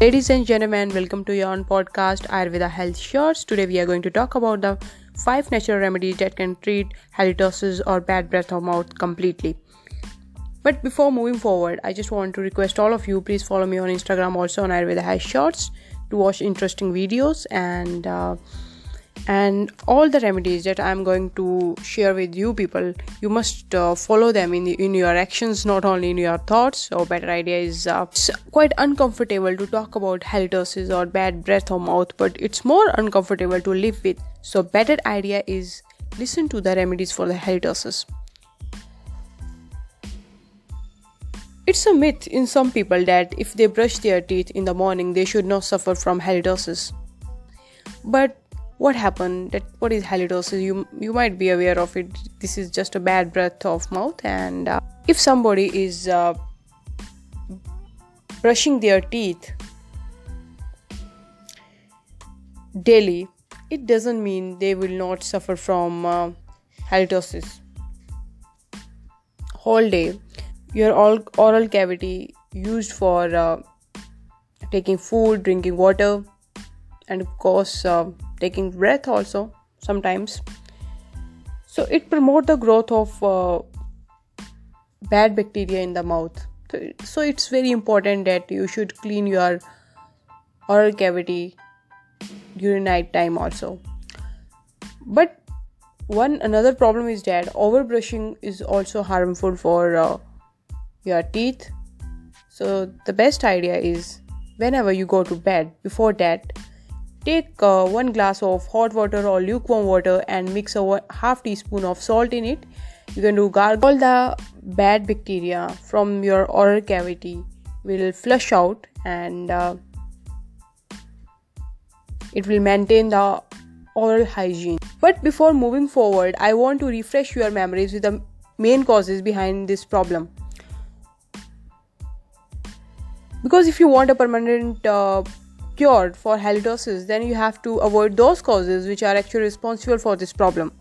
Ladies and gentlemen, welcome to your own podcast Ayurveda Health Shorts. Today we are going to talk about the five natural remedies that can treat halitosis or bad breath of mouth completely. But before moving forward, I just want to request all of you please follow me on Instagram also on Ayurveda Health Shorts to watch interesting videos and uh, and all the remedies that i'm going to share with you people you must uh, follow them in, in your actions not only in your thoughts. So better idea is uh, quite uncomfortable to talk about halitosis or bad breath or mouth but it's more uncomfortable to live with. So better idea is listen to the remedies for the halitosis It's a myth in some people that if they brush their teeth in the morning, they should not suffer from halitosis. But what happened? That what is halitosis? You you might be aware of it. This is just a bad breath of mouth and uh, if somebody is uh, brushing their teeth daily it doesn't mean they will not suffer from uh, halitosis. Whole day your oral cavity used for uh, taking food drinking water and of course uh, taking breath also sometimes. So it promote the growth of uh, bad bacteria in the mouth. So it's very important that you should clean your oral cavity during night time also. But one another problem is that overbrushing is also harmful for uh, your teeth. So the best idea is whenever you go to bed before that Take uh, one glass of hot water or lukewarm water and mix a half teaspoon of salt in it. You can do gargle the bad bacteria from your oral cavity will flush out and uh, it will maintain the oral hygiene. But before moving forward, I want to refresh your memories with the main causes behind this problem. Because if you want a permanent uh, cured for halitosis, then you have to avoid those causes which are actually responsible for this problem.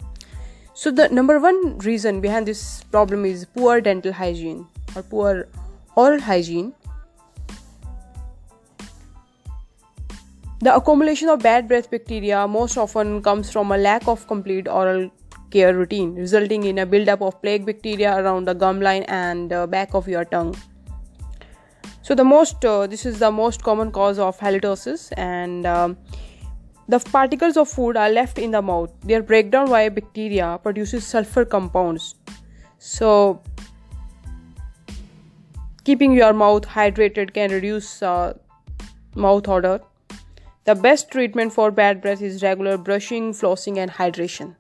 So, the number one reason behind this problem is poor dental hygiene or poor oral hygiene. The accumulation of bad breath bacteria most often comes from a lack of complete oral care routine, resulting in a buildup of plaque bacteria around the gum line and uh, back of your tongue so the most uh, this is the most common cause of halitosis and um, the particles of food are left in the mouth. Their breakdown via bacteria produces sulfur compounds. So keeping your mouth hydrated can reduce uh, mouth odor. The best treatment for bad breath is regular brushing flossing and hydration.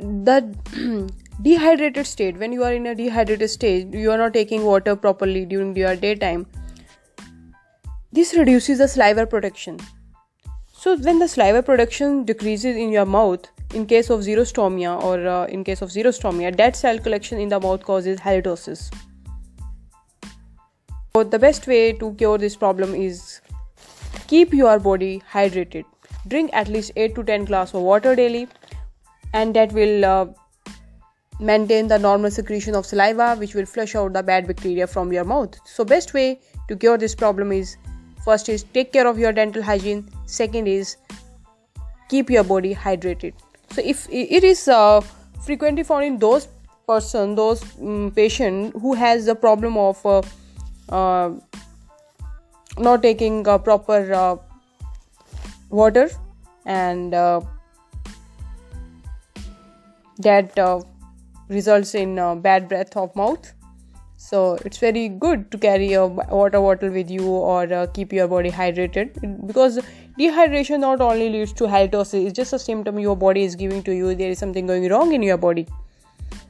The dehydrated state. When you are in a dehydrated state you are not taking water properly during your daytime. This reduces the saliva production. So when the saliva production decreases in your mouth in case of xerostomia or uh, in case of xerostomia dead cell collection in the mouth causes halitosis. So the best way to cure this problem is keep your body hydrated. Drink at least 8 to 10 glass of water daily and that will uh, maintain the normal secretion of saliva which will flush out the bad bacteria from your mouth. So best way to cure this problem is first is take care of your dental hygiene. Second is keep your body hydrated. So if it is uh, frequently found in those person those um, patient who has the problem of uh, uh, not taking proper uh, water and uh, that uh, results in uh, bad breath of mouth. So it's very good to carry a water bottle with you or uh, keep your body hydrated because dehydration not only leads to halitosis it's just a symptom your body is giving to you there is something going wrong in your body.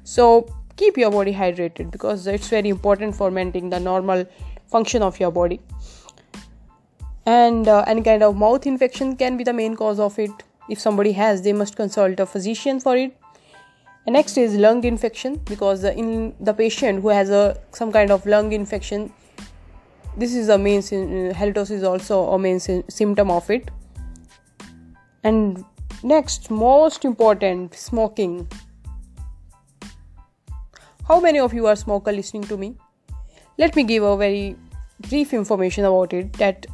So keep your body hydrated because it's very important for maintaining the normal function of your body. And uh, any kind of mouth infection can be the main cause of it. If somebody has they must consult a physician for it and next is lung infection because in the patient who has a some kind of lung infection this is a main halitosis is also a main symptom of it. And next most important smoking. How many of you are smoker listening to me? Let me give a very brief information about it that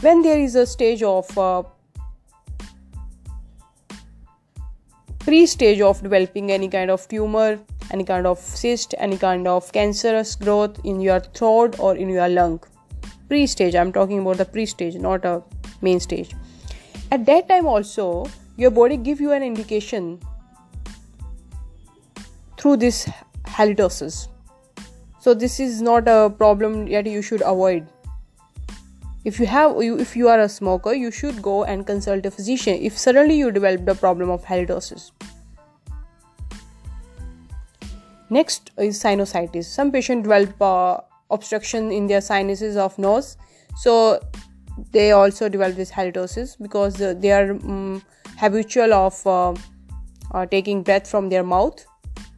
when there is a stage of uh, pre stage of developing any kind of tumor any kind of cyst any kind of cancerous growth in your throat or in your lung. Pre stage i'm talking about the pre stage not a main stage. At that time also your body give you an indication through this halitosis. So this is not a problem that you should avoid if you have if you are a smoker you should go and consult a physician. If suddenly you develop the problem of halitosis. Next is sinusitis. Some patients develop uh, obstruction in their sinuses of nose. So they also develop this halitosis because uh, they are um, habitual of uh, uh, taking breath from their mouth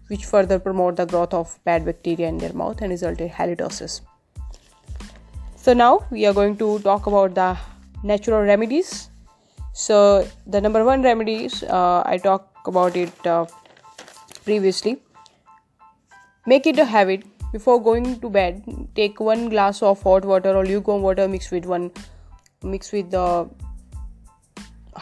which further promote the growth of bad bacteria in their mouth and result in halitosis so now we are going to talk about the natural remedies. So the number one remedies uh, i talked about it uh, previously. Make it a habit. Before going to bed take one glass of hot water or lukewarm water mixed with one mixed with the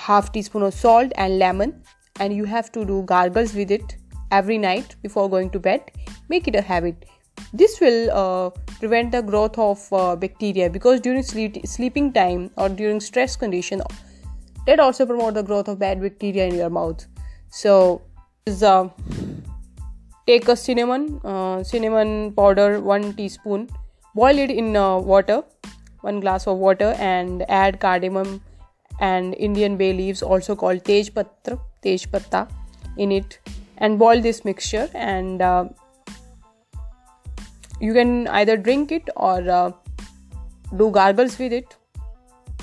half teaspoon of salt and lemon. And you have to do gargles with it every night before going to bed. Make it a habit this will uh, prevent the growth of uh, bacteria because during sleep, sleeping time or during stress condition that also promote the growth of bad bacteria in your mouth so is uh, take a cinnamon uh, cinnamon powder 1 teaspoon boil it in uh, water one glass of water and add cardamom and Indian bay leaves, also called tej patra, tej patta, in it, and boil this mixture. And uh, you can either drink it or uh, do gargles with it.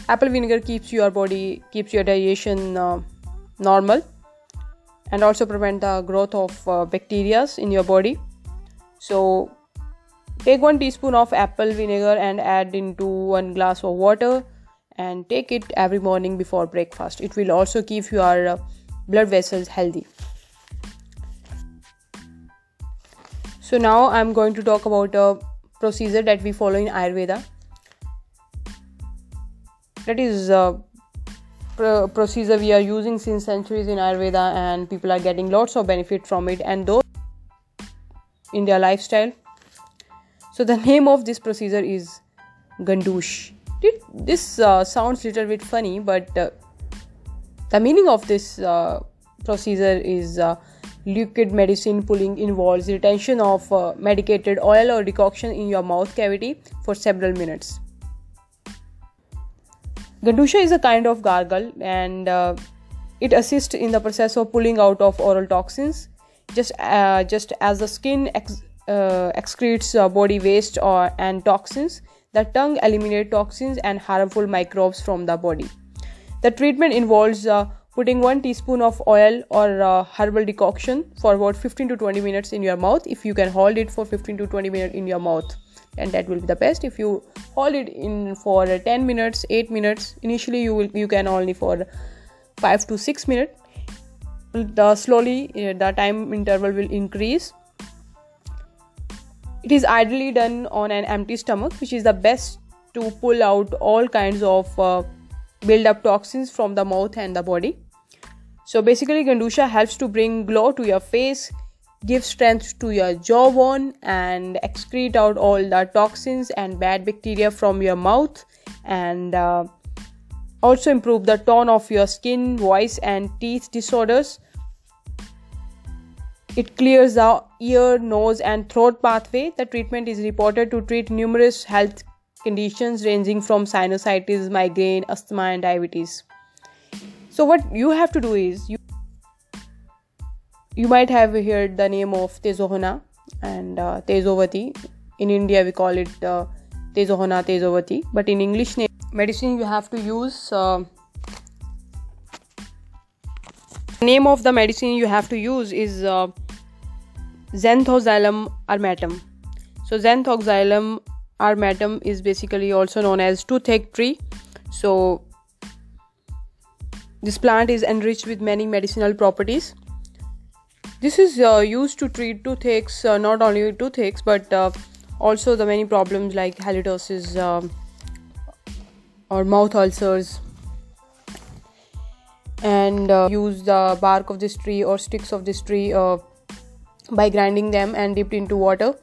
Apple vinegar keeps your body, keeps your digestion uh, normal, and also prevent the growth of uh, bacteria in your body. So take one teaspoon of apple vinegar and add into one glass of water and take it every morning before breakfast it will also keep your uh, blood vessels healthy so now i'm going to talk about a procedure that we follow in ayurveda. That is a uh, pro- procedure we are using since centuries in ayurveda and people are getting lots of benefit from it and those in their lifestyle. So the name of this procedure is gandush. This uh, sounds a little bit funny, but uh, the meaning of this uh, procedure is uh, liquid medicine pulling involves retention of uh, medicated oil or decoction in your mouth cavity for several minutes. Gandusha is a kind of gargle and uh, it assists in the process of pulling out of oral toxins just just as the skin ex- excretes body waste or and toxins the tongue eliminates toxins and harmful microbes from the body. The treatment involves uh, putting 1 teaspoon of oil or uh, herbal decoction for about 15 to 20 minutes in your mouth. If you can hold it for 15 to 20 minutes in your mouth, and that will be the best. If you hold it in for 10 minutes, 8 minutes, initially you will you can only for 5 to 6 minutes. The slowly uh, the time interval will increase it is ideally done on an empty stomach, which is the best to pull out all kinds of uh, build up toxins from the mouth and the body. So basically, Gandusha helps to bring glow to your face, give strength to your jawbone, and excrete out all the toxins and bad bacteria from your mouth, and uh, also improve the tone of your skin, voice, and teeth disorders it clears the ear, nose, and throat pathway. The treatment is reported to treat numerous health conditions ranging from sinusitis, migraine, asthma, and diabetes. So, what you have to do is you you might have heard the name of Tezohana and uh, Tezovati. In India, we call it uh, Tezohana Tezovati, but in English name, medicine you have to use. Uh, name of the medicine you have to use is uh, Zanthoxylum armatum. So Zanthoxylum armatum is basically also known as toothache tree. So this plant is enriched with many medicinal properties. this is uh, used to treat toothaches uh, not only toothaches but uh, also the many problems like halitosis um, or mouth ulcers and uh, use the bark of this tree or sticks of this tree uh, by grinding them and dipped into water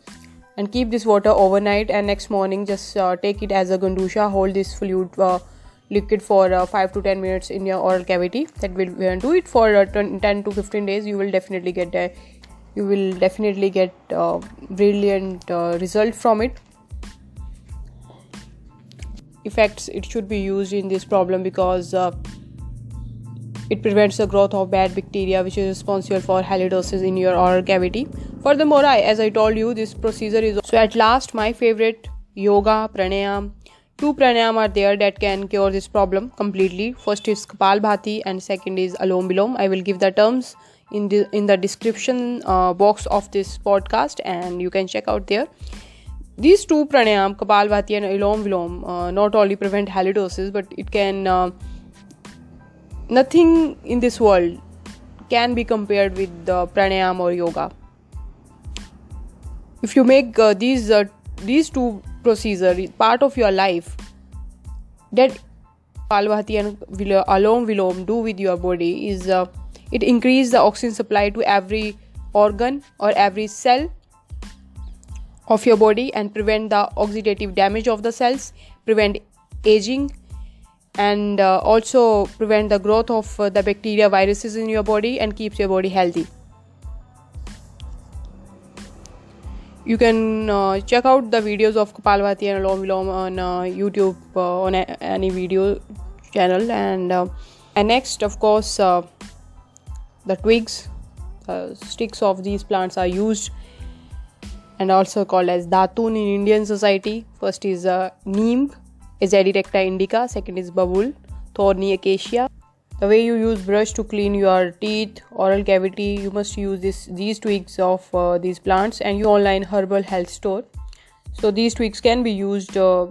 and keep this water overnight and next morning just uh, take it as a gandusha hold this fluid uh, liquid for uh, 5 to 10 minutes in your oral cavity. That will do it for uh, 10 to 15 days. You will definitely get a you will definitely get a brilliant result from it. Effects it should be used in this problem because it prevents the growth of bad bacteria which is responsible for halitosis in your oral cavity. Furthermore, I, as I told you, this procedure is so at last my favorite yoga pranayam. Two pranayam are there that can cure this problem completely. First is Kapalbhati and second is Alom Vilom. I will give the terms in the in the description uh, box of this podcast and you can check out there. These two pranayam, Kapalbhati and Alom Vilom, uh, not only prevent halitosis but it can uh, nothing in this world can be compared with the pranayam or yoga. If you make uh, these uh, these two procedures part of your life that Palvati and Alom Vilom do with your body is uh, it increase the oxygen supply to every organ or every cell of your body and prevent the oxidative damage of the cells prevent aging and uh, also prevent the growth of uh, the bacteria viruses in your body and keeps your body healthy. You can uh, check out the videos of Kapalbhati and Alom Vilom on uh, YouTube uh, on a- any video channel. And uh, and next of course the twigs sticks of these plants are used and also called as datun in Indian society. First is neem is Azadirachta indica, second is Babul, Thorny acacia. The way you use brush to clean your teeth, oral cavity, you must use this these twigs of uh, these plants and you online herbal health store. So these twigs can be used, uh,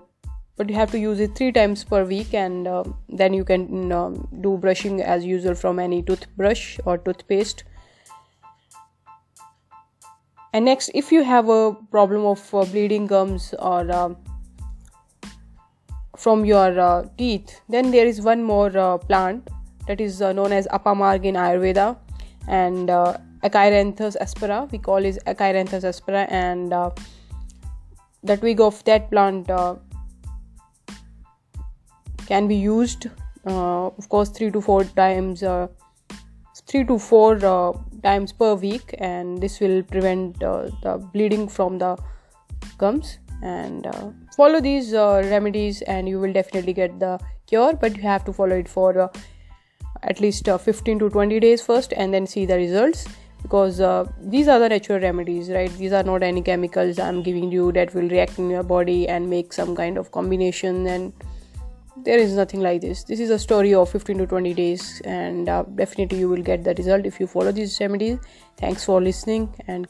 but you have to use it three times per week, and uh, then you can um, do brushing as usual from any toothbrush or toothpaste. And next, if you have a problem of uh, bleeding gums or um, from your uh, teeth. Then there is one more uh, plant that is uh, known as apamarg in ayurveda and uh, aspera. We call it Achyranthes aspera and uh, the twig of that plant uh, can be used uh, of course 3 to 4 times 3 to 4 times per week and this will prevent the bleeding from the gums and uh, follow these uh, remedies and you will definitely get the cure but you have to follow it for uh, at least uh, 15 to 20 days first and then see the results because uh, these are the natural remedies right? These are not any chemicals i'm giving you that will react in your body and make some kind of combination and there is nothing like this. This is a story of 15 to 20 days and uh, definitely you will get the result if you follow these remedies. Thanks for listening and